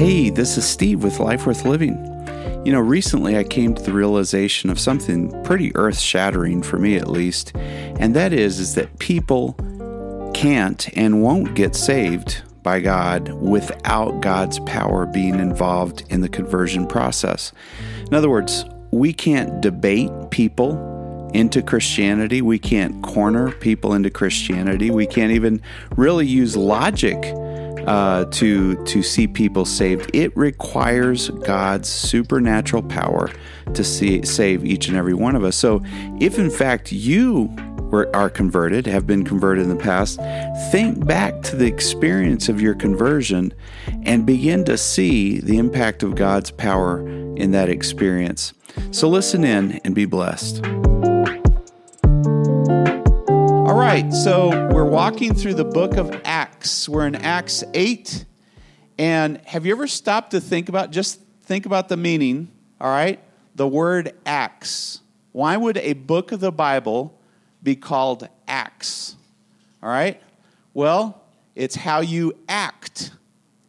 Hey, this is Steve with Life Worth Living. You know, recently I came to the realization of something pretty earth-shattering for me at least, and that is is that people can't and won't get saved by God without God's power being involved in the conversion process. In other words, we can't debate people into Christianity. We can't corner people into Christianity. We can't even really use logic uh, to to see people saved. It requires God's supernatural power to see, save each and every one of us. So, if in fact you were, are converted, have been converted in the past, think back to the experience of your conversion and begin to see the impact of God's power in that experience. So, listen in and be blessed. All right, so we're walking through the book of Acts. We're in Acts 8. And have you ever stopped to think about, just think about the meaning, all right? The word Acts. Why would a book of the Bible be called Acts? All right? Well, it's how you act,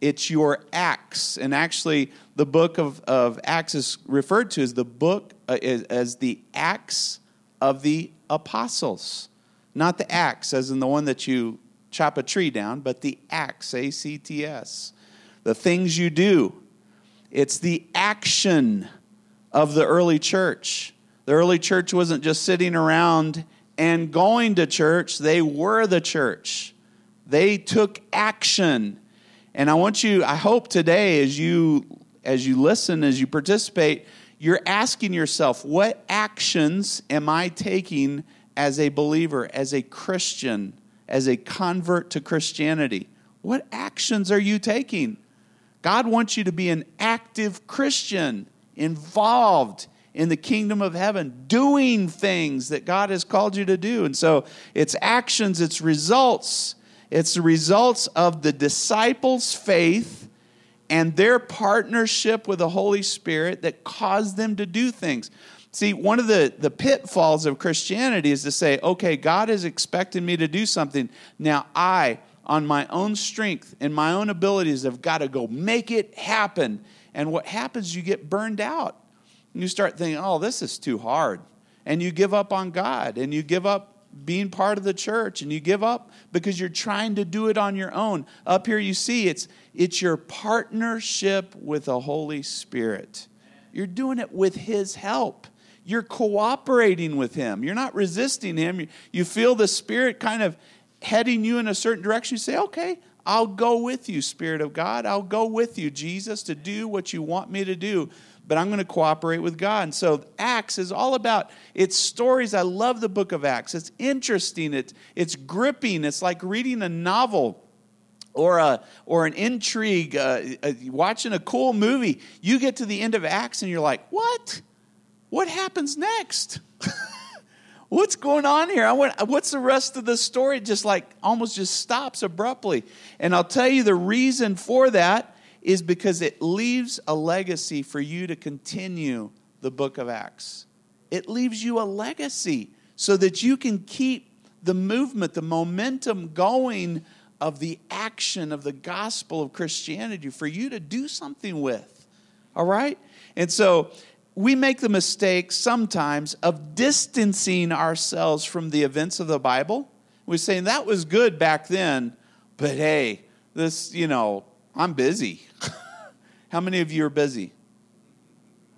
it's your acts. And actually, the book of, of Acts is referred to as the book, uh, as, as the Acts of the Apostles. Not the Acts, as in the one that you chop a tree down, but the acts, A C T S. The things you do. It's the action of the early church. The early church wasn't just sitting around and going to church, they were the church. They took action. And I want you, I hope today as you as you listen, as you participate, you're asking yourself, what actions am I taking as a believer, as a Christian, as a convert to Christianity? What actions are you taking? God wants you to be an active Christian, involved in the kingdom of heaven, doing things that God has called you to do. And so it's actions, it's results. It's the results of the disciples' faith and their partnership with the Holy Spirit that caused them to do things. See, one of the, the pitfalls of Christianity is to say, okay, God is expecting me to do something. Now, I, on my own strength and my own abilities, have got to go make it happen. And what happens, you get burned out. And you start thinking, oh, this is too hard. And you give up on God and you give up being part of the church and you give up because you're trying to do it on your own. Up here, you see it's, it's your partnership with the Holy Spirit. You're doing it with His help you're cooperating with him. You're not resisting him. You feel the Spirit kind of heading you in a certain direction. You say, okay, I'll go with you, Spirit of God. I'll go with you, Jesus, to do what you want me to do. But I'm going to cooperate with God. And so Acts is all about its stories. I love the book of Acts. It's interesting. It's, it's gripping. It's like reading a novel or a or an intrigue, uh, uh, watching a cool movie. You get to the end of Acts and you're like, what? What happens next? what's going on here? I want, what's the rest of the story? Just like almost just stops abruptly. And I'll tell you the reason for that is because it leaves a legacy for you to continue the book of Acts. It leaves you a legacy so that you can keep the movement, the momentum going of the action of the gospel of Christianity for you to do something with. All right? And so we make the mistake sometimes of distancing ourselves from the events of the Bible. We're saying that was good back then, but hey, this, you know, I'm busy. How many of you are busy?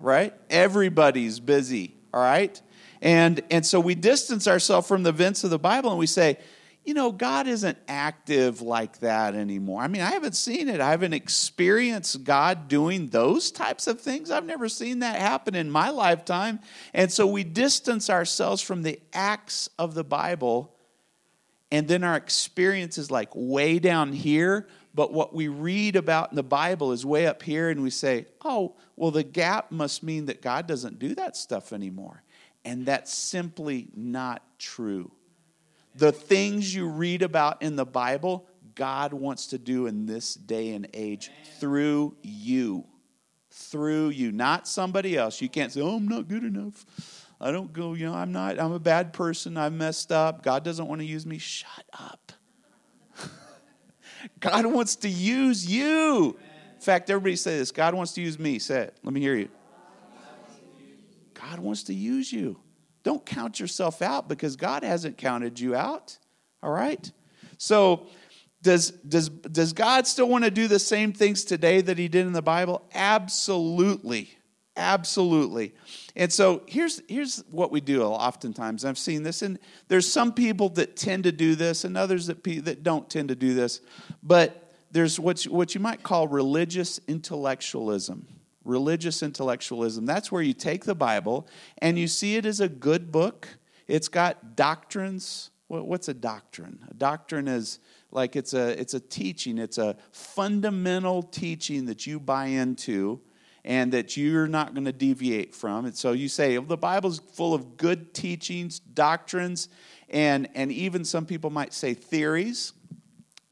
Right? Everybody's busy, all right? And and so we distance ourselves from the events of the Bible and we say, you know, God isn't active like that anymore. I mean, I haven't seen it. I haven't experienced God doing those types of things. I've never seen that happen in my lifetime. And so we distance ourselves from the acts of the Bible, and then our experience is like way down here. But what we read about in the Bible is way up here, and we say, oh, well, the gap must mean that God doesn't do that stuff anymore. And that's simply not true the things you read about in the Bible, God wants to do in this day and age through you. Through you, not somebody else. You can't say, Oh, I'm not good enough. I don't go, you know, I'm not, I'm a bad person. I've messed up. God doesn't want to use me. Shut up. God wants to use you In fact, everybody say this God wants to use me. Say it. Let me hear you. God wants to use you. Don't count yourself out because God hasn't counted you out. All right? So, does, does, does God still want to do the same things today that he did in the Bible? Absolutely. Absolutely. And so here's, here's what we do oftentimes. I've seen this, and there's some people that tend to do this, and others that, that don't tend to do this. But there's what you, what you might call religious intellectualism. Religious intellectualism. That's where you take the Bible and you see it as a good book. It's got doctrines. What's a doctrine? A doctrine is like it's a, it's a teaching, it's a fundamental teaching that you buy into and that you're not going to deviate from. And so you say, well, the Bible's full of good teachings, doctrines, and, and even some people might say theories.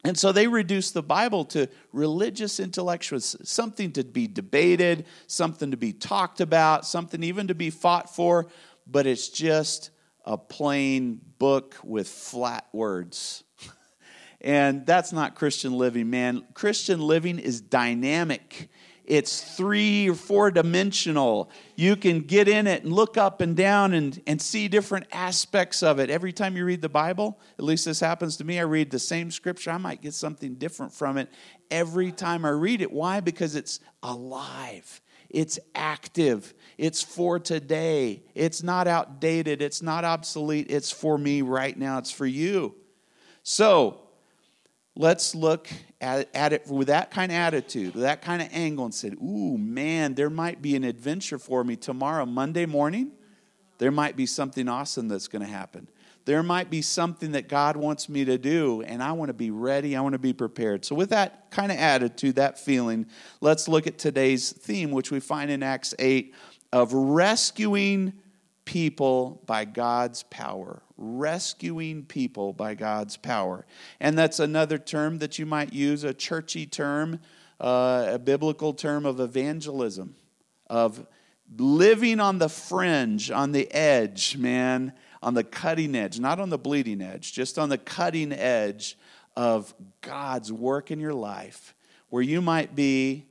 And so they reduce the Bible to religious intellectuals, something to be debated, something to be talked about, something even to be fought for, but it's just a plain book with flat words. And that's not Christian living, man. Christian living is dynamic. It's three or four dimensional. You can get in it and look up and down and, and see different aspects of it. Every time you read the Bible, at least this happens to me, I read the same scripture, I might get something different from it every time I read it. Why? Because it's alive, it's active, it's for today, it's not outdated, it's not obsolete, it's for me right now, it's for you. So, let's look at, at, it with that kind of attitude, with that kind of angle, and say, Ooh, man, there might be an adventure for me tomorrow, Monday morning. There might be something awesome that's going to happen. There might be something that God wants me to do, and I want to be ready. I want to be prepared. So, with that kind of attitude, that feeling, let's look at today's theme, which we find in Acts 8 of rescuing people by God's power. Rescuing people by God's power. And that's another term that you might use, a churchy term, uh, a biblical term of evangelism, of living on the fringe, on the edge, man, on the cutting edge, not on the bleeding edge, just on the cutting edge of God's work in your life, where you might be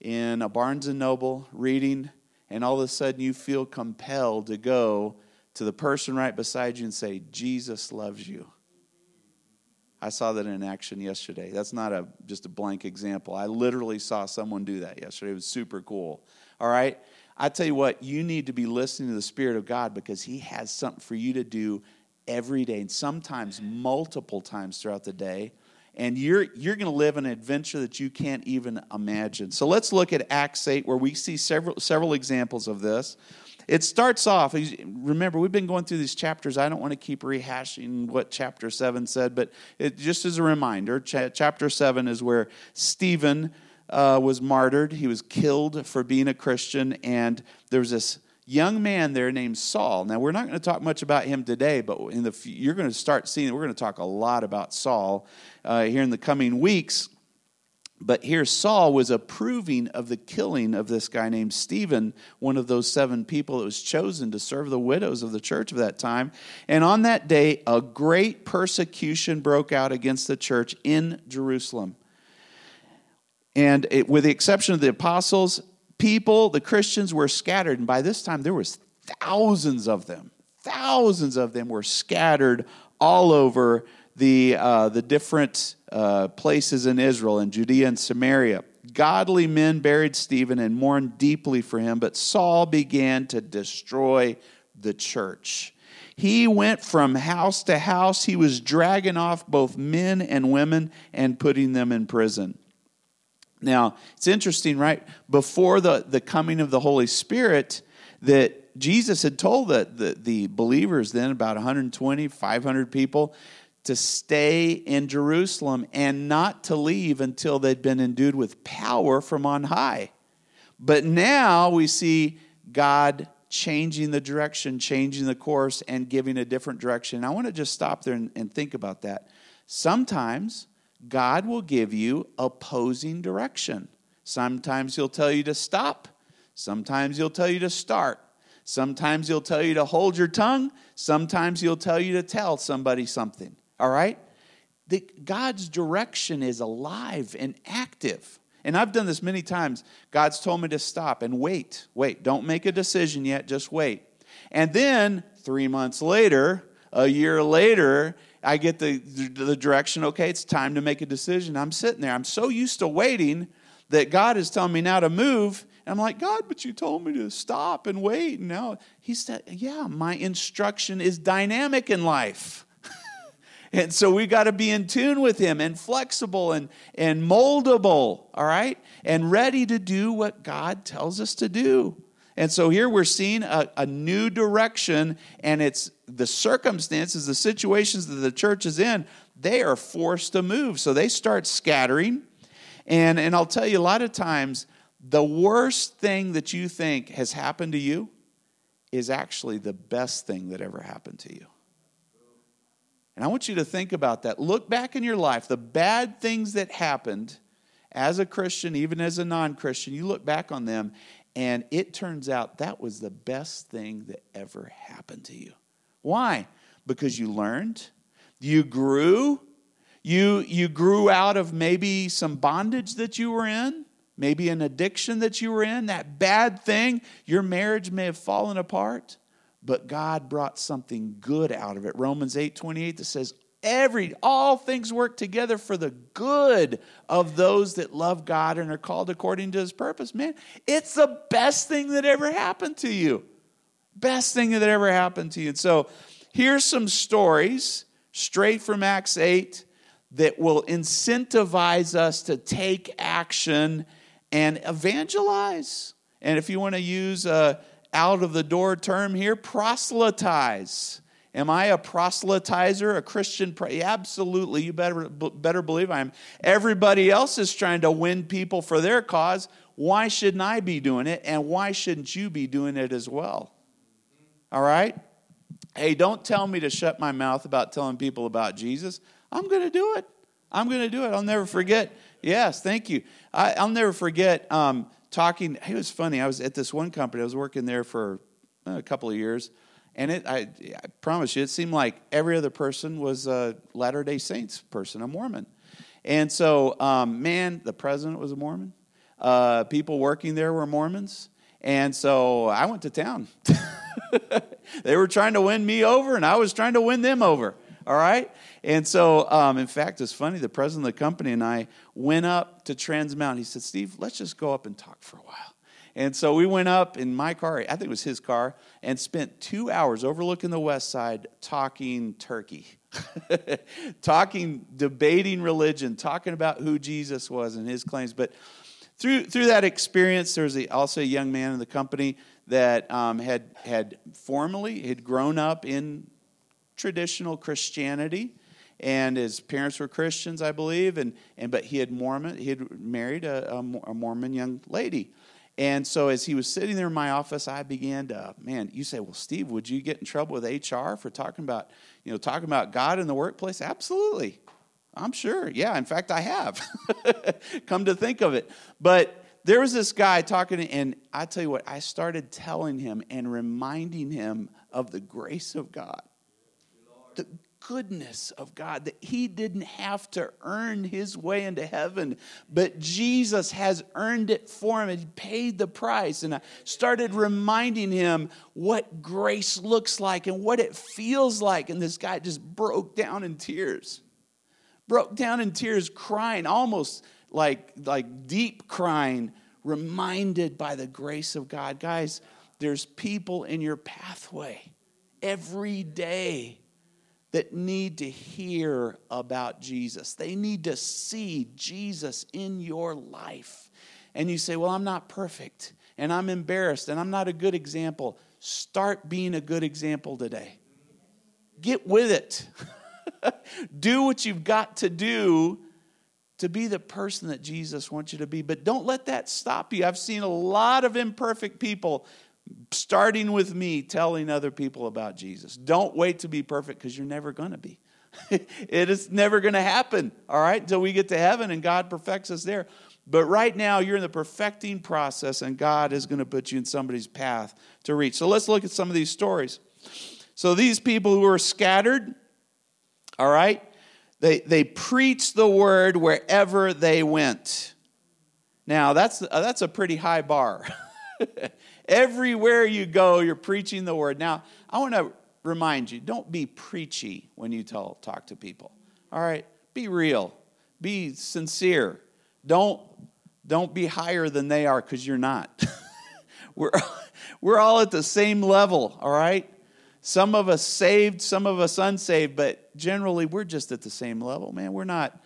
in a Barnes and Noble reading and all of a sudden you feel compelled to go to the person right beside you and say, Jesus loves you. I saw that in action yesterday. That's not a just a blank example. I literally saw someone do that yesterday. It was super cool. All right? I tell you what, you need to be listening to the Spirit of God because He has something for you to do every day and sometimes multiple times throughout the day and you're you're going to live an adventure that you can't even imagine. So let's look at Acts 8 where we see several several examples of this. It starts off, remember, we've been going through these chapters. I don't want to keep rehashing what chapter 7 said, but it, just as a reminder, chapter 7 is where Stephen uh, was martyred. He was killed for being a Christian, and there's this young man there named Saul. Now, we're not going to talk much about him today, but in the you're going to start seeing. We're going to talk a lot about Saul uh, here in the coming weeks. But here, Saul was approving of the killing of this guy named Stephen, one of those seven people that was chosen to serve the widows of the church of that time. And on that day, a great persecution broke out against the church in Jerusalem. And it, with the exception of the apostles, people, the Christians were scattered, and by this time there was thousands of them. Thousands of them were scattered all over the, uh, the different uh, places in Israel and Judea and Samaria. Godly men buried Stephen and mourned deeply for him, but Saul began to destroy the church. He went from house to house. He was dragging off both men and women and putting them in prison. Now, it's interesting, right? Before the, the coming of the Holy Spirit, that Jesus had told the, the, the believers then, about 120, 500 people, to stay in Jerusalem and not to leave until they'd been endued with power from on high. But now we see God changing the direction, changing the course, and giving a different direction. I want to just stop there and, and think about that. Sometimes God will give you opposing direction. Sometimes He'll tell you to stop, sometimes He'll tell you to start. Sometimes He'll tell you to hold your tongue, sometimes He'll tell you to tell somebody something. All right? The, God's direction is alive and active. And I've done this many times. God's told me to stop and wait. Wait, don't make a decision yet, just wait. And then three months later, a year later, I get the, the direction, okay, it's time to make a decision. I'm sitting there. I'm so used to waiting that God is telling me now to move. And I'm like, God, but you told me to stop and wait. And now he said, yeah, my instruction is dynamic in life. And so we got to be in tune with him and flexible and, and moldable, all right? And ready to do what God tells us to do. And so here we're seeing a, a, new direction, and it's the circumstances, the situations that the church is in, they are forced to move. So they start scattering. And, and I'll tell you, a lot of times, the worst thing that you think has happened to you is actually the best thing that ever happened to you. And I want you to think about that. Look back in your life, the bad things that happened as a Christian, even as a non Christian, you look back on them, and it turns out that was the best thing that ever happened to you. Why? Because you learned, you grew, you, you grew out of maybe some bondage that you were in, maybe an addiction that you were in, that bad thing. Your marriage may have fallen apart, but God brought something good out of it. Romans 8 28 that says, every all things work together for the good of those that love God and are called according to his purpose. Man, it's the best thing that ever happened to you. Best thing that ever happened to you. And so here's some stories straight from Acts 8 that will incentivize us to take action and evangelize. And if you want to use a out of the door term here, proselytize. Am I a proselytizer, a Christian? Absolutely. You better, better believe I am. Everybody else is trying to win people for their cause. Why shouldn't I be doing it? And why shouldn't you be doing it as well? All right? Hey, don't tell me to shut my mouth about telling people about Jesus. I'm going to do it. I'm going to do it. I'll never forget. Yes, thank you. I, will never forget um, talking. It was funny. I was at this one company, I was working there for uh, a couple of years and it, I, I promise you, it seemed like every other person was a Latter day Saints person, a Mormon. And so, um, man, the president was a Mormon. Uh, people working there were Mormons. And so I went to town. they were trying to win me over, and I was trying to win them over. All right? And so, um, in fact, it's funny. The president of the company and I went up to Trans Mountain. He said, Steve, let's just go up and talk for a while. And so we went up in my car, I think it was his car, and spent two hours overlooking the west side talking turkey. talking, debating religion, talking about who Jesus was and his claims. But through, through that experience, there was a, also a young man in the company that um, had, had formerly had grown up in traditional Christianity and his parents were Christians, I believe, and, and but he had Mormon, he had married a, a Mormon young lady, and so as he was sitting there in my office, I began to, man, you say, well, Steve, would you get in trouble with HR for talking about, you know, talking about God in the workplace? Absolutely. I'm sure. Yeah, in fact, I have. Come to think of it. But there was this guy talking, and I tell you what, I started telling him and reminding him of the grace of God. The goodness of God, that he didn't have to earn his way into heaven, but Jesus has earned it for him and paid the price. And I started reminding him what grace looks like and what it feels like. And this guy just broke down in tears, broke down in tears, crying, almost like, like deep crying, reminded by the grace of God. Guys, there's people in your pathway every day that need to hear about Jesus. They need to see Jesus in your life. And you say, Well, I'm not perfect, and I'm embarrassed, and I'm not a good example. Start being a good example today. Get with it. do what you've got to do to be the person that Jesus wants you to be. But don't let that stop you. I've seen a lot of imperfect people starting with me telling other people about Jesus. Don't wait to be perfect because you're never going to be. it is never going to happen, all right, until we get to heaven and God perfects us there. But right now, you're in the perfecting process, and God is going to put you in somebody's path to reach. So let's look at some of these stories. So these people who were scattered, all right, they, they preached the word wherever they went. Now, that's, uh, that's a pretty high bar. Everywhere you go, you're preaching the word. Now, I want to remind you don't be preachy when you tell, talk to people. All right? Be real, be sincere. Don't, don't be higher than they are because you're not. we're, we're all at the same level, all right? Some of us saved, some of us unsaved, but generally we're just at the same level, man. We're not,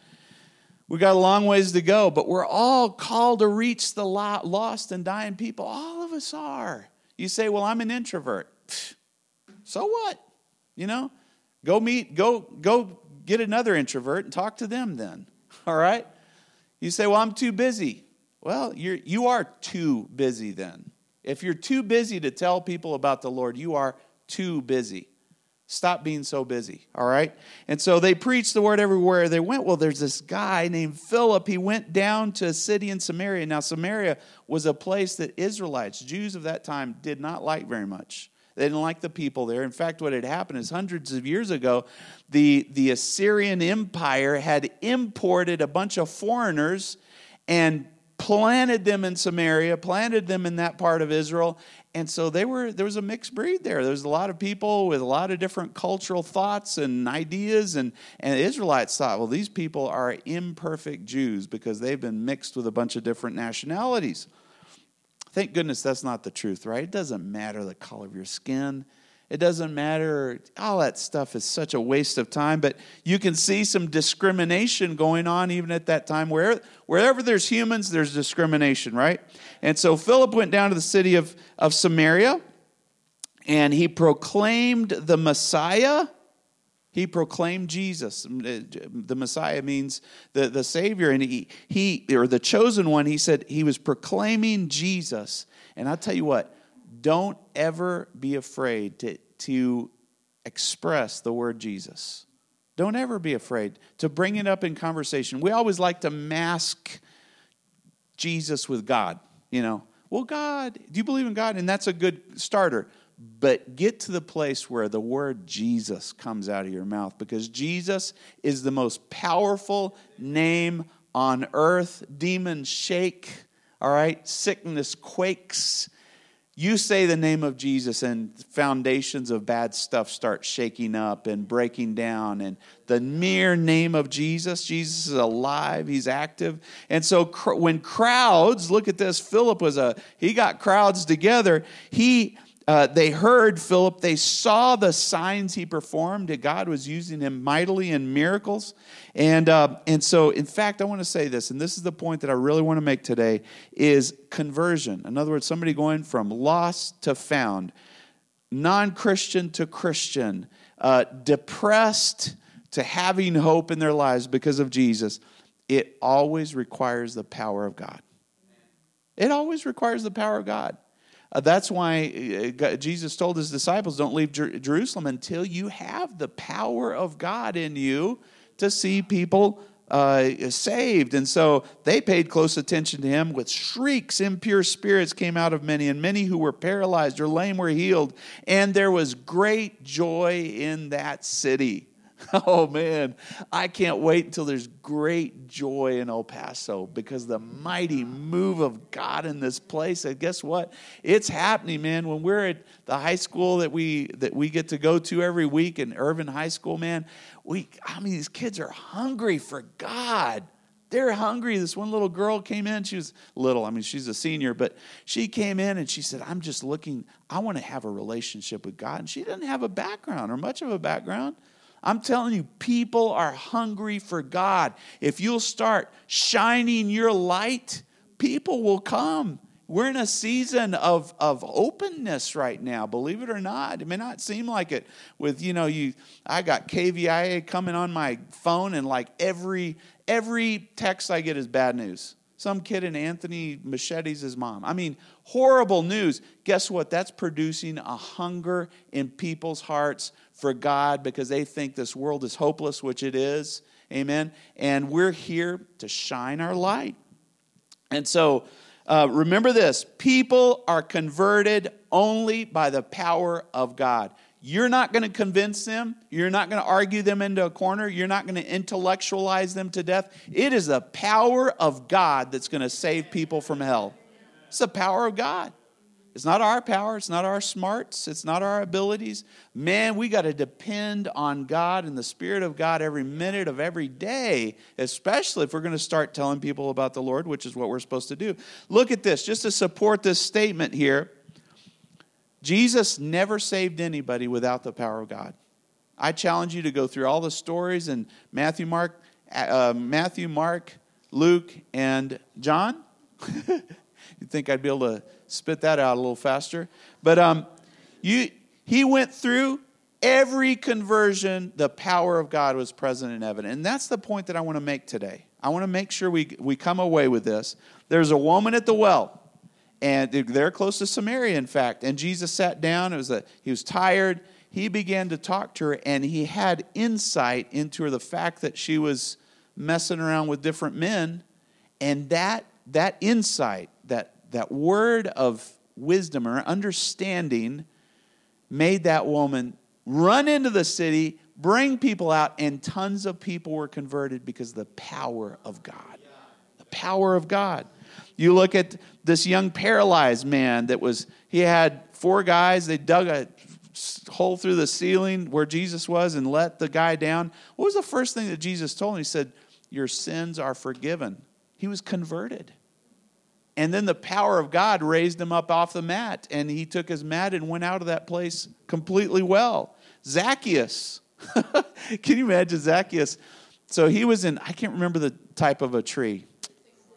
we got a long ways to go, but we're all called to reach the lost and dying people. All us are. You say, well, I'm an introvert. So what? You know, go meet, go, go get another introvert and talk to them then. All right? You say, well, I'm too busy. Well, you're, you are too busy then. If you're too busy to tell people about the Lord, you are too busy. Stop being so busy, all right? And so they preached the word everywhere they went. Well, there's this guy named Philip. He went down to a city in Samaria. Now, Samaria was a place that Israelites, Jews of that time, did not like very much. They didn't like the people there. In fact, what had happened is hundreds of years ago, the, the Assyrian Empire had imported a bunch of foreigners and planted them in Samaria, planted them in that part of Israel, and so they were there was a mixed breed there. There was a lot of people with a lot of different cultural thoughts and ideas, and, and Israelites thought, well, these people are imperfect Jews because they've been mixed with a bunch of different nationalities. Thank goodness that's not the truth, right? It doesn't matter the color of your skin. It doesn't matter. All that stuff is such a waste of time. But you can see some discrimination going on even at that time. Where, wherever there's humans, there's discrimination, right? And so Philip went down to the city of, of Samaria and he proclaimed the Messiah. He proclaimed Jesus. Uh, the Messiah means the, the Savior. And he, he, or the chosen one, he said he was proclaiming Jesus. And I'll tell you what, don't ever be afraid to, to express the word Jesus. Don't ever be afraid to bring it up in conversation. We always like to mask Jesus with God, you know. Well, God, do you believe in God? And that's a good starter. But get to the place where the word Jesus comes out of your mouth because Jesus is the most powerful name on earth. Demons shake, all right? Sickness quakes you say the name of Jesus, and foundations of bad stuff start shaking up and breaking down. And the mere name of Jesus, Jesus is alive, he's active. And so when crowds, look at this, Philip was a, he got crowds together. He, uh, they heard Philip, they saw the signs he performed, that God was using him mightily in miracles. And, uh, and so, in fact, I want to say this, and this is the point that I really want to make today, is conversion. In other words, somebody going from lost to found, non Christian to Christian, uh, depressed to having hope in their lives because of Jesus. It always requires the power of God. It always requires the power of God. Uh, that's why uh, Jesus told his disciples, Don't leave Jer- Jerusalem until you have the power of God in you to see people uh, saved. And so they paid close attention to him. With shrieks, impure spirits came out of many, and many who were paralyzed or lame were healed. And there was great joy in that city. Oh man, I can't wait until there's great joy in El Paso because the mighty move of God in this place. And guess what? It's happening, man. When we're at the high school that we that we get to go to every week in Irvin High School, man, we I mean these kids are hungry for God. They're hungry. This one little girl came in. She was little. I mean, she's a senior, but she came in and she said, I'm just looking, I want to have a relationship with God. And she didn't have a background or much of a background. I'm telling you, people are hungry for God. If you'll start shining your light, people will come. We're in a season of, of openness right now, believe it or not. It may not seem like it with, you know, you I got KVIA coming on my phone and like every every text I get is bad news. Some kid in Anthony Machete's his mom. I mean, horrible news. Guess what? That's producing a hunger in people's hearts for God because they think this world is hopeless, which it is. Amen. And we're here to shine our light. And so uh, remember this people are converted only by the power of God. You're not going to convince them. You're not going to argue them into a corner. You're not going to intellectualize them to death. It is the power of God that's going to save people from hell. It's the power of God. It's not our power, it's not our smarts, it's not our abilities. Man, we got to depend on God and the Spirit of God every minute of every day, especially if we're going to start telling people about the Lord, which is what we're supposed to do. Look at this, just to support this statement here. Jesus never saved anybody without the power of God. I challenge you to go through all the stories in Matthew, Mark, uh, Matthew, Mark, Luke, and John. You'd think I'd be able to spit that out a little faster. But um, you, he went through every conversion, the power of God was present and evident. And that's the point that I want to make today. I want to make sure we, we come away with this. There's a woman at the well, and they're close to Samaria, in fact. And Jesus sat down. It was a, he was tired. He began to talk to her, and he had insight into her, the fact that she was messing around with different men. And that, that insight, that word of wisdom or understanding made that woman run into the city, bring people out, and tons of people were converted because of the power of God. The power of God. You look at this young paralyzed man that was, he had four guys, they dug a hole through the ceiling where Jesus was and let the guy down. What was the first thing that Jesus told him? He said, Your sins are forgiven. He was converted. And then the power of God raised him up off the mat, and he took his mat and went out of that place completely well. Zacchaeus. Can you imagine Zacchaeus? So he was in, I can't remember the type of a tree,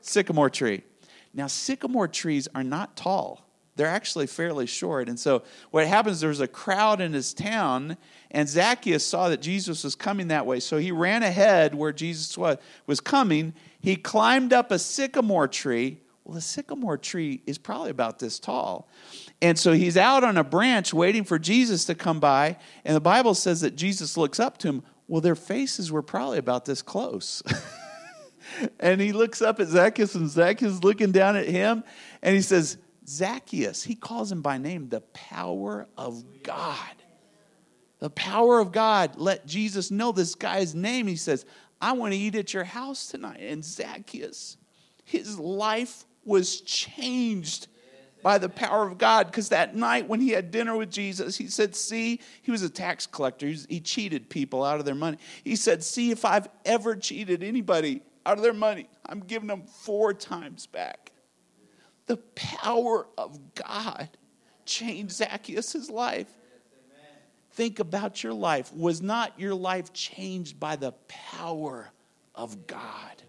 sycamore tree. Now, sycamore trees are not tall. They're actually fairly short. And so what happens, there's a crowd in his town, and Zacchaeus saw that Jesus was coming that way. So he ran ahead where Jesus was, was coming. He climbed up a sycamore tree, well, the sycamore tree is probably about this tall. And so he's out on a branch waiting for Jesus to come by. And the Bible says that Jesus looks up to him. Well, their faces were probably about this close. and he looks up at Zacchaeus, and Zacchaeus is looking down at him. And he says, Zacchaeus, he calls him by name, the power of God. The power of God let Jesus know this guy's name. He says, I want to eat at your house tonight. And Zacchaeus, his life was changed by the power of God. Because that night when he had dinner with Jesus, he said, See, he was a tax collector. He, cheated people out of their money. He said, See, if I've ever cheated anybody out of their money, I'm giving them four times back. The power of God changed Zacchaeus' life. Think about your life. Was not your life changed by the power of God?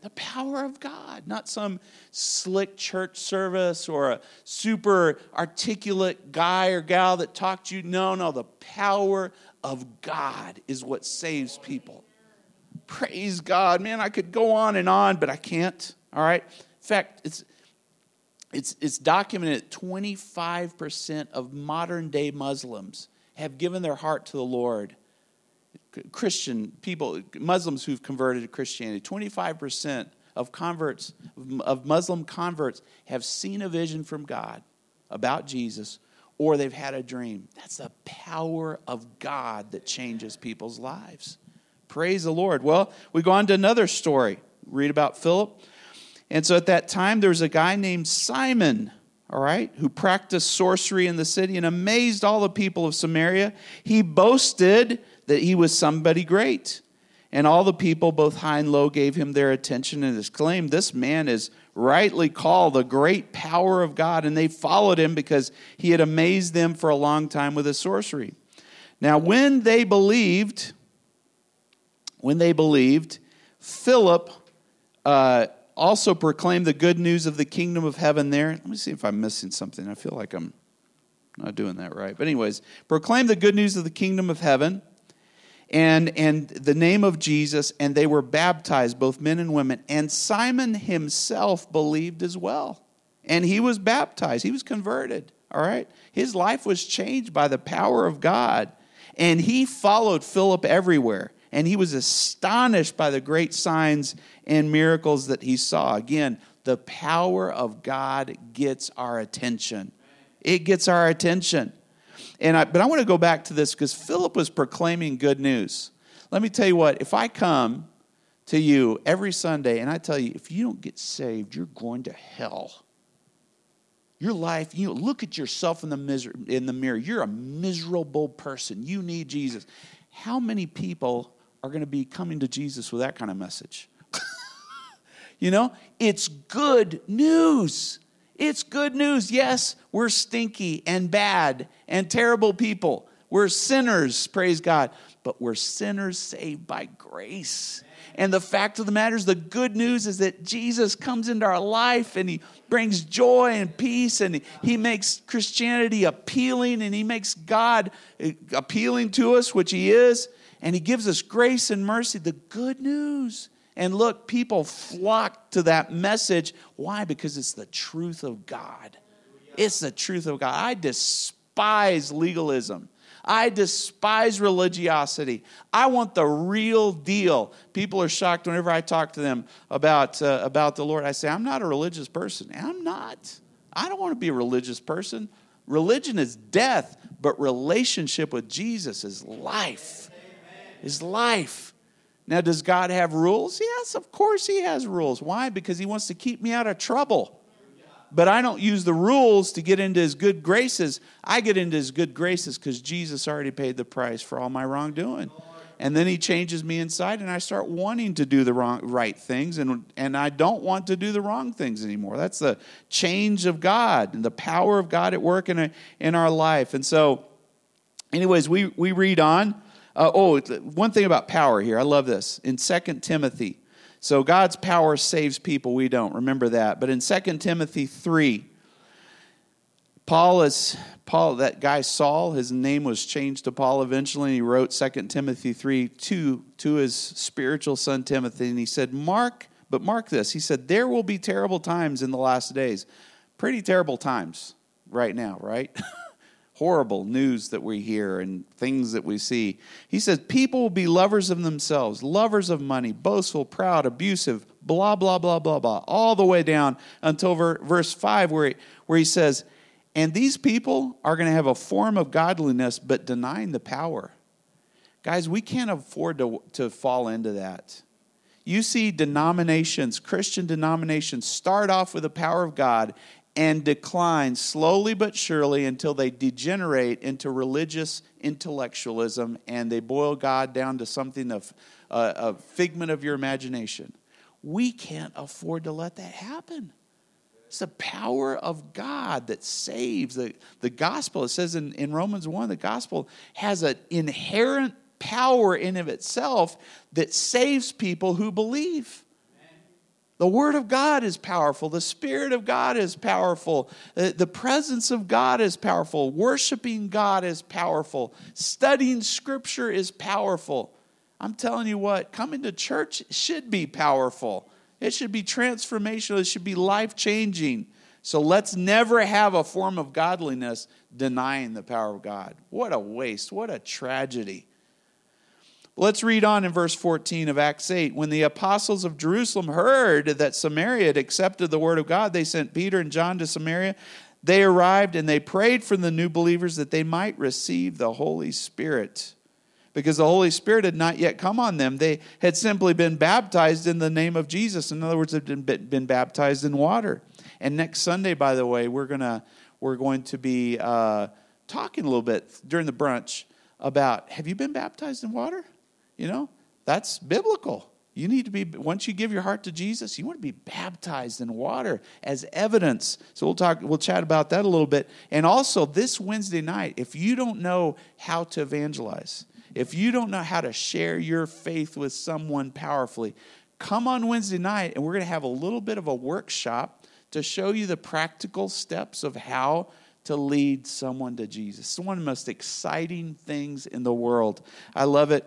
The power of God, not some slick church service or a super articulate guy or gal that talked to you. No, no, the power of God is what saves people. Praise God. Man, I could go on and on, but I can't. All right? In fact, it's it's, it's documented that 25% of modern day Muslims have given their heart to the Lord Christian people, Muslims who've converted to Christianity, 25% of converts, of Muslim converts, have seen a vision from God about Jesus or they've had a dream. That's the power of God that changes people's lives. Praise the Lord. Well, we go on to another story. Read about Philip. And so at that time, there was a guy named Simon, all right, who practiced sorcery in the city and amazed all the people of Samaria. He boasted that he was somebody great. And all the people, both high and low, gave him their attention and exclaimed, This man is rightly called the great power of God. And they followed him because he had amazed them for a long time with his sorcery. Now, when they believed, when they believed, Philip uh, also proclaimed the good news of the kingdom of heaven there. Let me see if I'm missing something. I feel like I'm not doing that right. But, anyways, proclaim the good news of the kingdom of heaven and, and the name of Jesus, and they were baptized, both men and women. And Simon himself believed as well. And he was baptized, he was converted. All right? His life was changed by the power of God. And he followed Philip everywhere. And he was astonished by the great signs and miracles that he saw. Again, the power of God gets our attention. It gets our attention. And I, but I want to go back to this because Philip was proclaiming good news. Let me tell you what, if I come to you every Sunday and I tell you, if you don't get saved, you're going to hell. Your life, you look at yourself in the, miser- in the mirror. You're a miserable person. You need Jesus. How many people are going to be coming to Jesus with that kind of message? you know, it's good news. It's good news. Yes, we're stinky and bad and terrible people. We're sinners, praise God, but we're sinners saved by grace. And the fact of the matter is, the good news is that Jesus comes into our life and he brings joy and peace and he makes Christianity appealing and he makes God appealing to us, which he is. And he gives us grace and mercy, the good news. And look, people flock to that message. Why? Because it's the truth of God. It's the truth of God. I despise legalism. I despise religiosity. I want the real deal. People are shocked whenever I talk to them about, uh, about the Lord. I say, I'm not a religious person. I'm not. I don't want to be a religious person. Religion is death, but relationship with Jesus is life. Is life. Now, does God have rules? Yes, of course He has rules. Why? Because He wants to keep me out of trouble but I don't use the rules to get into his good graces. I get into his good graces because Jesus already paid the price for all my wrongdoing. And then he changes me inside, and I start wanting to do the wrong, right things, and, and I don't want to do the wrong things anymore. That's the change of God and the power of God at work in, a, in our life. And so, anyways, we, we read on. Uh, oh, one thing about power here, I love this. In Second Timothy, so God's power saves people, we don't. Remember that. But in 2 Timothy 3, Paul is Paul, that guy Saul, his name was changed to Paul eventually, and he wrote 2 Timothy 3 2 to his spiritual son Timothy, and he said, Mark, but mark this. He said, There will be terrible times in the last days. Pretty terrible times right now, right? horrible news that we hear and things that we see. He says, People will be lovers of themselves, lovers of money, boastful, proud, abusive, blah, blah, blah, blah, blah, all the way down until verse 5, where he, where he says, And these people are going to have a form of godliness, but denying the power. Guys, we can't afford to, to fall into that. You see denominations, Christian denominations, start off with the power of God and decline slowly but surely until they degenerate into religious intellectualism and they boil God down to something of uh, a figment of your imagination. We can't afford to let that happen. It's the power of God that saves. The, the gospel, it says in, in Romans 1, the gospel has an inherent power in of itself that saves people who believe. The Word of God is powerful. The Spirit of God is powerful. Uh, the presence of God is powerful. Worshiping God is powerful. Studying Scripture is powerful. I'm telling you what, coming to church should be powerful. It should be transformational. It should be life changing. So let's never have a form of godliness denying the power of God. What a waste. What a tragedy. Let's read on in verse 14 of Acts 8. When the apostles of Jerusalem heard that Samaria had accepted the word of God, they sent Peter and John to Samaria. They arrived and they prayed for the new believers that they might receive the Holy Spirit. Because the Holy Spirit had not yet come on them. They had simply been baptized in the name of Jesus. In other words, had been, been baptized in water. And next Sunday, by the way, we're, gonna, we're going to be uh, talking a little bit during the brunch about have you been baptized in water? You know, that's biblical. You need to be, once you give your heart to Jesus, you want to be baptized in water as evidence. So we'll talk, we'll chat about that a little bit. And also this Wednesday night, if you don't know how to evangelize, if you don't know how to share your faith with someone powerfully, come on Wednesday night and we're going to have a little bit of a workshop to show you the practical steps of how to lead someone to Jesus. It's one of the most exciting things in the world. I love it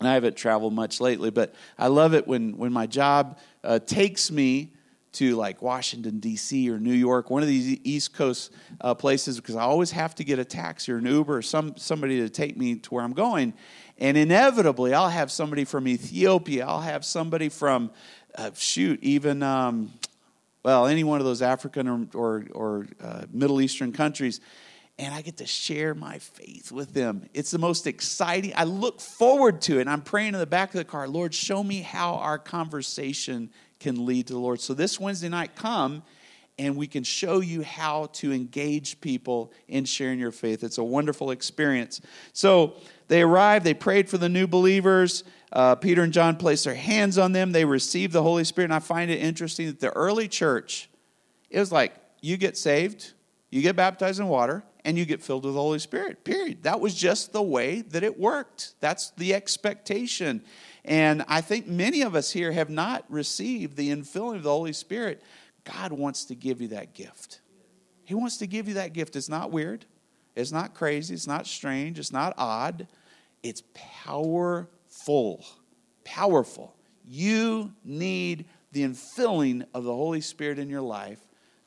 and I haven't traveled much lately, but I love it when, when my job uh, takes me to like Washington, D.C. or New York, one of these East Coast uh, places, because I always have to get a taxi or an Uber or some, somebody to take me to where I'm going. And inevitably, I'll have somebody from Ethiopia, I'll have somebody from, uh, shoot, even, um, well, any one of those African or, or, or uh, Middle Eastern countries and I get to share my faith with them. It's the most exciting. I look forward to it. I'm praying in the back of the car, Lord, show me how our conversation can lead to the Lord. So this Wednesday night, come and we can show you how to engage people in sharing your faith. It's a wonderful experience. So they arrived, they prayed for the new believers. Uh, Peter and John placed their hands on them. They received the Holy Spirit. And I find it interesting that the early church, it was like, you get saved, you get baptized in water, and you get filled with the Holy Spirit. Period. That was just the way that it worked. That's the expectation. And I think many of us here have not received the infilling of the Holy Spirit. God wants to give you that gift. He wants to give you that gift. It's not weird, it's not crazy, it's not strange, it's not odd. It's powerful. Powerful. You need the infilling of the Holy Spirit in your life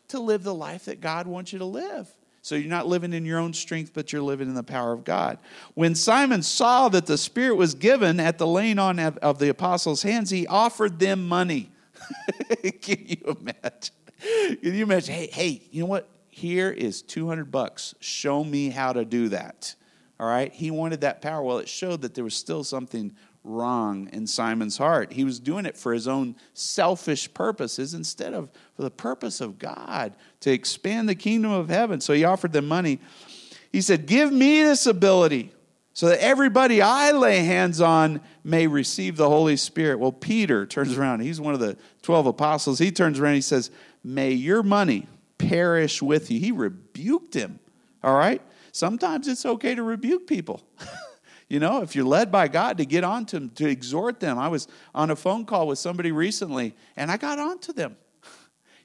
to live the life that God wants you to live. So you're not living in your own strength, but you're living in the power of God. When Simon saw that the Spirit was given at the laying on of the apostles' hands, he offered them money. Can you imagine? Can you imagine? Hey, hey, you know what? Here is 200 bucks. Show me how to do that. All right? He wanted that power. Well, it showed that there was still something wrong in Simon's heart. He was doing it for his own selfish purposes instead of for the purpose of God to expand the kingdom of heaven. So he offered them money. He said, Give me this ability so that everybody I lay hands on may receive the Holy Spirit. Well, Peter turns around. He's one of the 12 apostles. He turns around. He says, May your money perish with you. He rebuked him. All right? Sometimes it's okay to rebuke people. You know, if you're led by God to get on to them, to exhort them. I was on a phone call with somebody recently and I got on to them.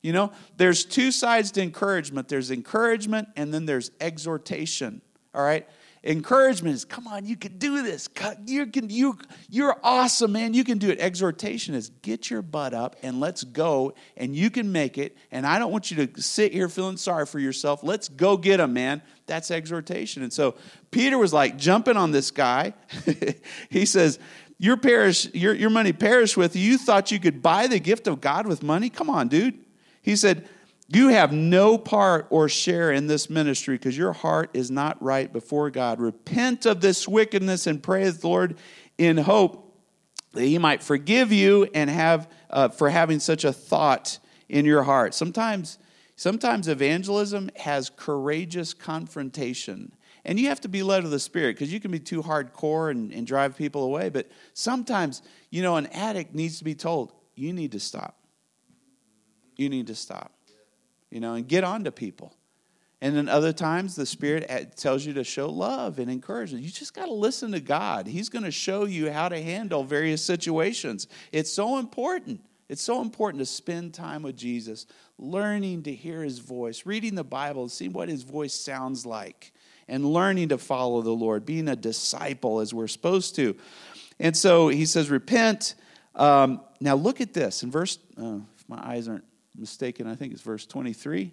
You know, there's two sides to encouragement there's encouragement and then there's exhortation. All right? Encouragement is, come on, you can do this. You can, you, you're awesome, man. You can do it. Exhortation is, get your butt up and let's go, and you can make it. And I don't want you to sit here feeling sorry for yourself. Let's go get them, man. That's exhortation. And so Peter was like jumping on this guy. he says, your, perish, your, your money perished with you. You thought you could buy the gift of God with money? Come on, dude. He said, you have no part or share in this ministry because your heart is not right before God. Repent of this wickedness and praise the Lord in hope that He might forgive you and have uh, for having such a thought in your heart. Sometimes, sometimes evangelism has courageous confrontation. And you have to be led of the Spirit because you can be too hardcore and, and drive people away. But sometimes, you know, an addict needs to be told, you need to stop. You need to stop you know, and get on to people. And then other times the Spirit tells you to show love and encouragement. You just got to listen to God. He's going to show you how to handle various situations. It's so important. It's so important to spend time with Jesus, learning to hear his voice, reading the Bible, seeing what his voice sounds like, and learning to follow the Lord, being a disciple as we're supposed to. And so he says, Repent. Um, now look at this in verse, uh, if my eyes aren't mistaken, I think it's verse 23.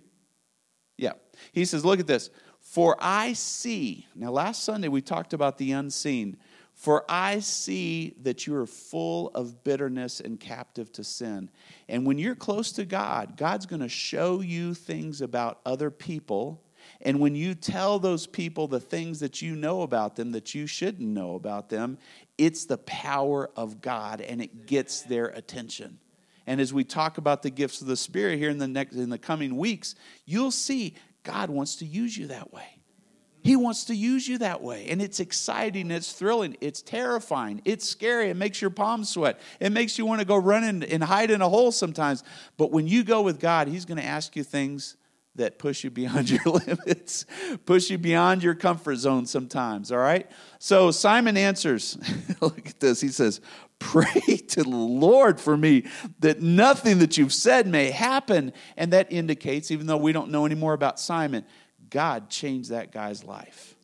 Yeah. He says, Look at this. For I see, now last Sunday we talked about the unseen. For I see that you are full of bitterness and captive to sin. And when you're close to God, God's going to show you things about other people. And when you tell those people the things that you know about them that you shouldn't know about them, it's the power of God and it gets their attention. And as we talk about the gifts of the Spirit here in the next in the coming weeks, you'll see God wants to use you that way. He wants to use you that way. And it's exciting, it's thrilling, it's terrifying, it's scary, it makes your palms sweat, it makes you want to go run and, and hide in a hole sometimes. But when you go with God, He's going to ask you things that push you beyond your limits, push you beyond your comfort zone sometimes, all right? So Simon answers, look at this. He says, Pray to the Lord for me that nothing that you've said may happen. And that indicates, even though we don't know any more about Simon, God changed that guy's life.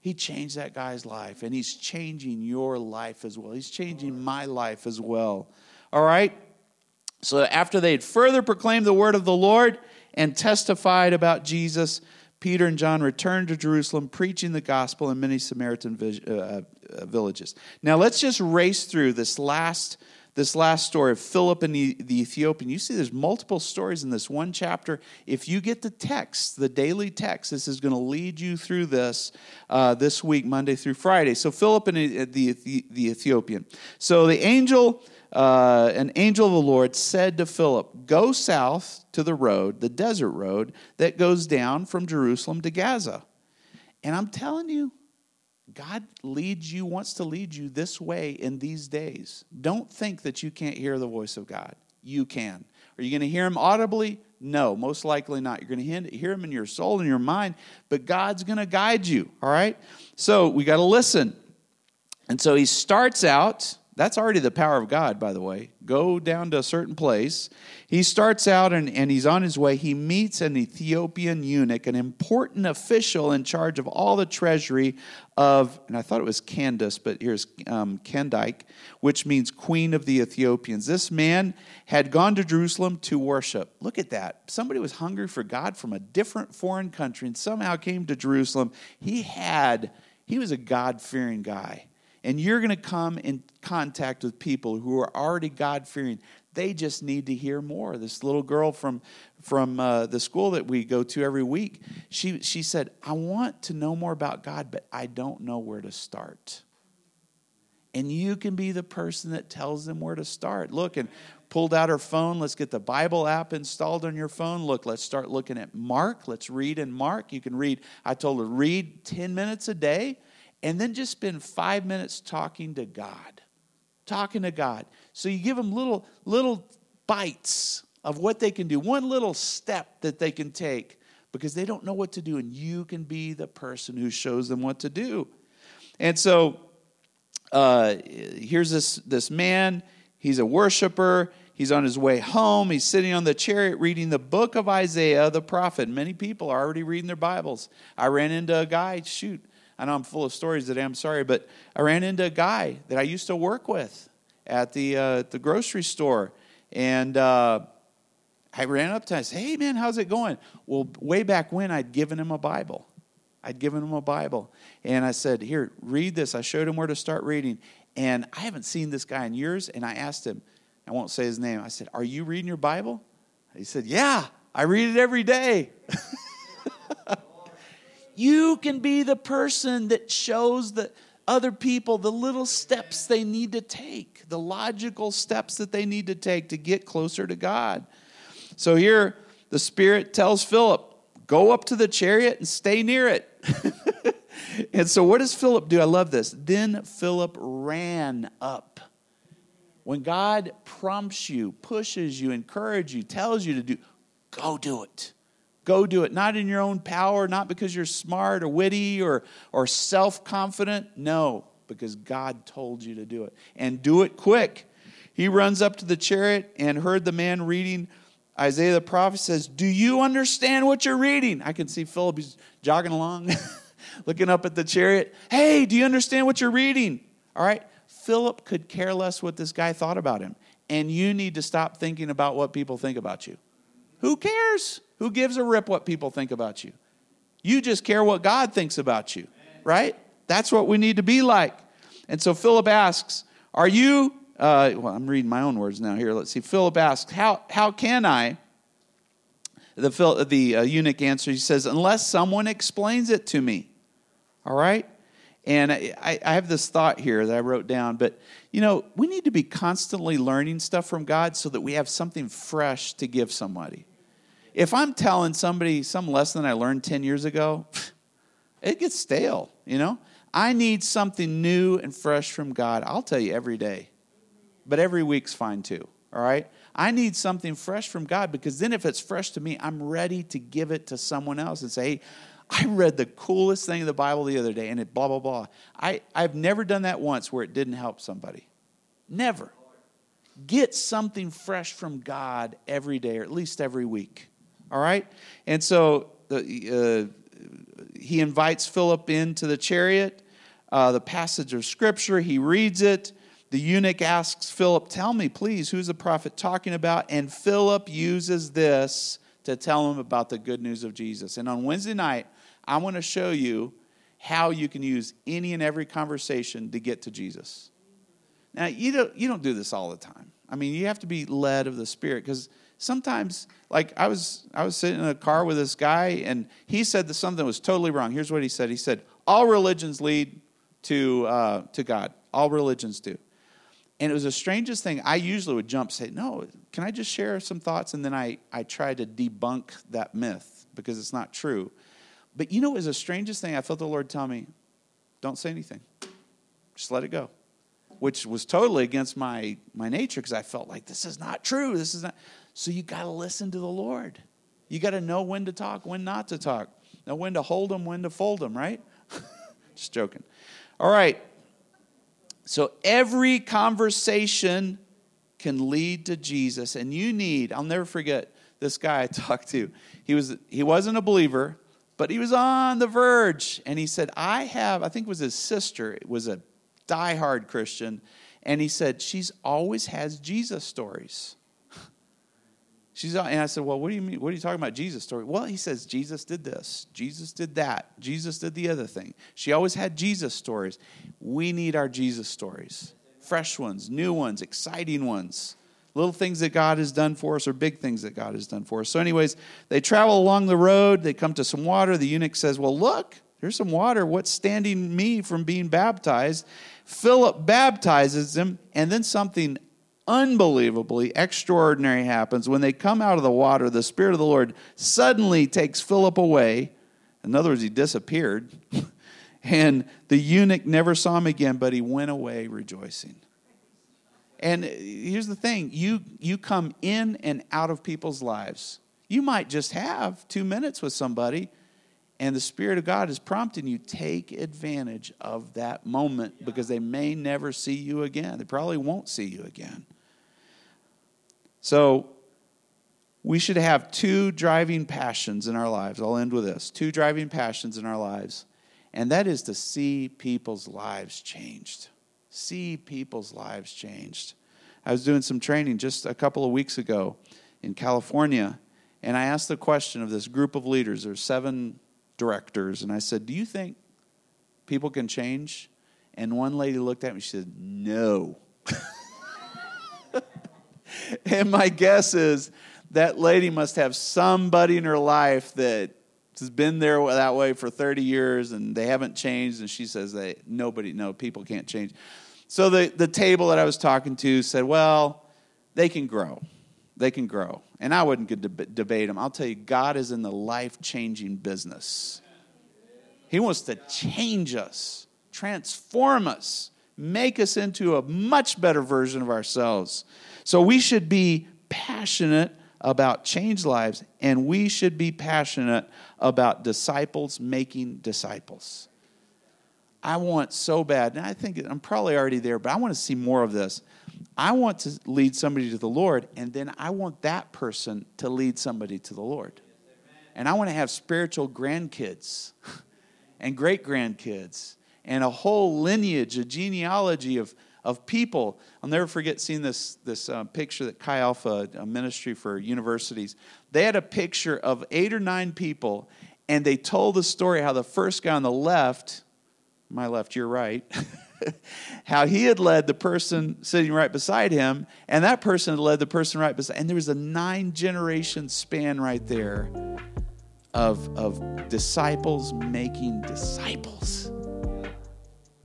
He changed that guy's life, and he's changing your life as well. He's changing my life as well. All right? So, after they had further proclaimed the word of the Lord and testified about Jesus, Peter and John returned to Jerusalem, preaching the gospel in many Samaritan uh, uh, villages. Now, let's just race through this last, this last story of Philip and the, the, Ethiopian. You see, there's multiple stories in this one chapter. If you get the text, the daily text, this is going to lead you through this uh, this week, Monday through Friday. So, Philip and the, the, the Ethiopian. So, the angel, uh, an angel of the Lord said to Philip, Go south to the road, the desert road that goes down from Jerusalem to Gaza. And I'm telling you, God leads you, wants to lead you this way in these days. Don't think that you can't hear the voice of God. You can. Are you going to hear him audibly? No, most likely not. You're going to hear him in your soul and your mind, but God's going to guide you, all right? So we got to listen. And so he starts out that's already the power of God, by the way. Go down to a certain place. He starts out and, and he's on his way. He meets an Ethiopian eunuch, an important official in charge of all the treasury of, and I thought it was Candace, but here's um, Kandake, which means queen of the Ethiopians. This man had gone to Jerusalem to worship. Look at that. Somebody was hungry for God from a different foreign country and somehow came to Jerusalem. He had, he was a God fearing guy and you're going to come in contact with people who are already God fearing. They just need to hear more. This little girl from from uh, the school that we go to every week, she she said, "I want to know more about God, but I don't know where to start." And you can be the person that tells them where to start. Look, and pulled out her phone. Let's get the Bible app installed on your phone. Look, let's start looking at Mark. Let's read in Mark. You can read. I told her read ten minutes a day and then just spend five minutes talking to God. Talking to God. So you give them little, little bites of what they can do, one little step that they can take because they don't know what to do, and you can be the person who shows them what to do. And so uh, here's this, this man, he's a worshiper. He's on his way home. He's sitting on the chariot reading the book of Isaiah, the prophet. Many people are already reading their Bibles. I ran into a guy, shoot, I know I'm full of stories today. I'm sorry, but I ran into a guy that I used to work with at the uh, the grocery store, and uh, I ran up to him. I said, "Hey, man, how's it going?" Well, way back when, I'd given him a Bible. I'd given him a Bible, and I said, "Here, read this." I showed him where to start reading, and I haven't seen this guy in years. And I asked him, I won't say his name. I said, "Are you reading your Bible?" He said, "Yeah, I read it every day." You can be the person that shows the other people the little steps they need to take, the logical steps that they need to take to get closer to God. So here, the Spirit tells Philip, Go up to the chariot and stay near it. and so, what does Philip do? I love this. Then Philip ran up. When God prompts you, pushes you, encourages you, tells you to do, go do it. Go do it. Not in your own power, not because you're smart or witty or, or self confident. No, because God told you to do it. And do it quick. He runs up to the chariot and heard the man reading. Isaiah the prophet says, Do you understand what you're reading? I can see Philip, he's jogging along, looking up at the chariot. Hey, do you understand what you're reading? All right. Philip could care less what this guy thought about him. And you need to stop thinking about what people think about you. Who cares? Who gives a rip what people think about you? You just care what God thinks about you, right? That's what we need to be like. And so Philip asks, Are you, uh, well, I'm reading my own words now here. Let's see. Philip asks, How, how can I? The, the uh, eunuch answers, He says, Unless someone explains it to me. All right? And I, I have this thought here that I wrote down, but you know, we need to be constantly learning stuff from God so that we have something fresh to give somebody. If I'm telling somebody some lesson I learned 10 years ago, it gets stale, you know? I need something new and fresh from God. I'll tell you every day, but every week's fine too, all right? I need something fresh from God because then if it's fresh to me, I'm ready to give it to someone else and say, hey, I read the coolest thing in the Bible the other day and it blah, blah, blah. I, I've never done that once where it didn't help somebody. Never. Get something fresh from God every day or at least every week. All right? And so uh, he invites Philip into the chariot, uh, the passage of scripture. He reads it. The eunuch asks Philip, Tell me, please, who's the prophet talking about? And Philip uses this to tell him about the good news of Jesus. And on Wednesday night, I want to show you how you can use any and every conversation to get to Jesus. Now, you don't, you don't do this all the time. I mean, you have to be led of the Spirit because sometimes, like I was, I was sitting in a car with this guy, and he said that something was totally wrong. Here's what he said: He said, "All religions lead to uh, to God. All religions do." And it was the strangest thing. I usually would jump, say, "No, can I just share some thoughts?" And then I I try to debunk that myth because it's not true. But you know, it was the strangest thing. I felt the Lord tell me, "Don't say anything. Just let it go." which was totally against my, my nature because I felt like this is not true. This is not. So you got to listen to the Lord. You got to know when to talk, when not to talk, know when to hold them, when to fold them, right? Just joking. All right. So every conversation can lead to Jesus, and you need. I'll never forget this guy I talked to. He was he wasn't a believer, but he was on the verge, and he said, "I have." I think it was his sister. It was a diehard Christian. And he said, She's always has Jesus stories. She's, and I said, Well, what do you mean? What are you talking about, Jesus story? Well, he says, Jesus did this, Jesus did that, Jesus did the other thing. She always had Jesus stories. We need our Jesus stories fresh ones, new ones, exciting ones. Little things that God has done for us or big things that God has done for us. So, anyways, they travel along the road. They come to some water. The eunuch says, Well, look, there's some water. What's standing me from being baptized? Philip baptizes him, and then something unbelievably extraordinary happens. When they come out of the water, the Spirit of the Lord suddenly takes Philip away. In other words, he disappeared. and the eunuch never saw him again, but he went away rejoicing. And here's the thing you, you come in and out of people's lives. You might just have two minutes with somebody and the Spirit of God is prompting you, take advantage of that moment because they may never see you again. They probably won't see you again. So, we should have two driving passions in our lives. I'll end with this two driving passions in our lives, and that is to see people's lives changed. See people's lives changed. I was doing some training just a couple of weeks ago in California, and I asked the question of this group of leaders. There's seven directors, and I said, Do you think people can change? And one lady looked at me, she said, No. and my guess is that lady must have somebody in her life that has been there that way for 30 years and they haven't changed. And she says that nobody, no, people can't change. So the, the table that I was talking to said, Well, they can grow. They can grow. And I wouldn't deb- debate them. I'll tell you, God is in the life changing business. He wants to change us, transform us, make us into a much better version of ourselves. So we should be passionate about changed lives, and we should be passionate about disciples making disciples. I want so bad, and I think I'm probably already there, but I want to see more of this. I want to lead somebody to the Lord, and then I want that person to lead somebody to the Lord. And I want to have spiritual grandkids and great grandkids and a whole lineage, a genealogy of, of people. I'll never forget seeing this, this uh, picture that Chi Alpha, a ministry for universities, they had a picture of eight or nine people, and they told the story how the first guy on the left, my left, your right, how he had led the person sitting right beside him, and that person had led the person right beside. And there was a nine generation span right there of, of disciples making disciples.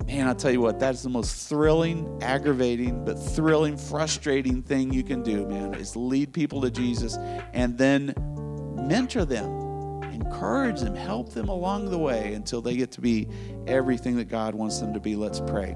Man, I'll tell you what, that's the most thrilling, aggravating, but thrilling, frustrating thing you can do, man, is lead people to Jesus and then mentor them, encourage them, help them along the way until they get to be everything that God wants them to be. Let's pray.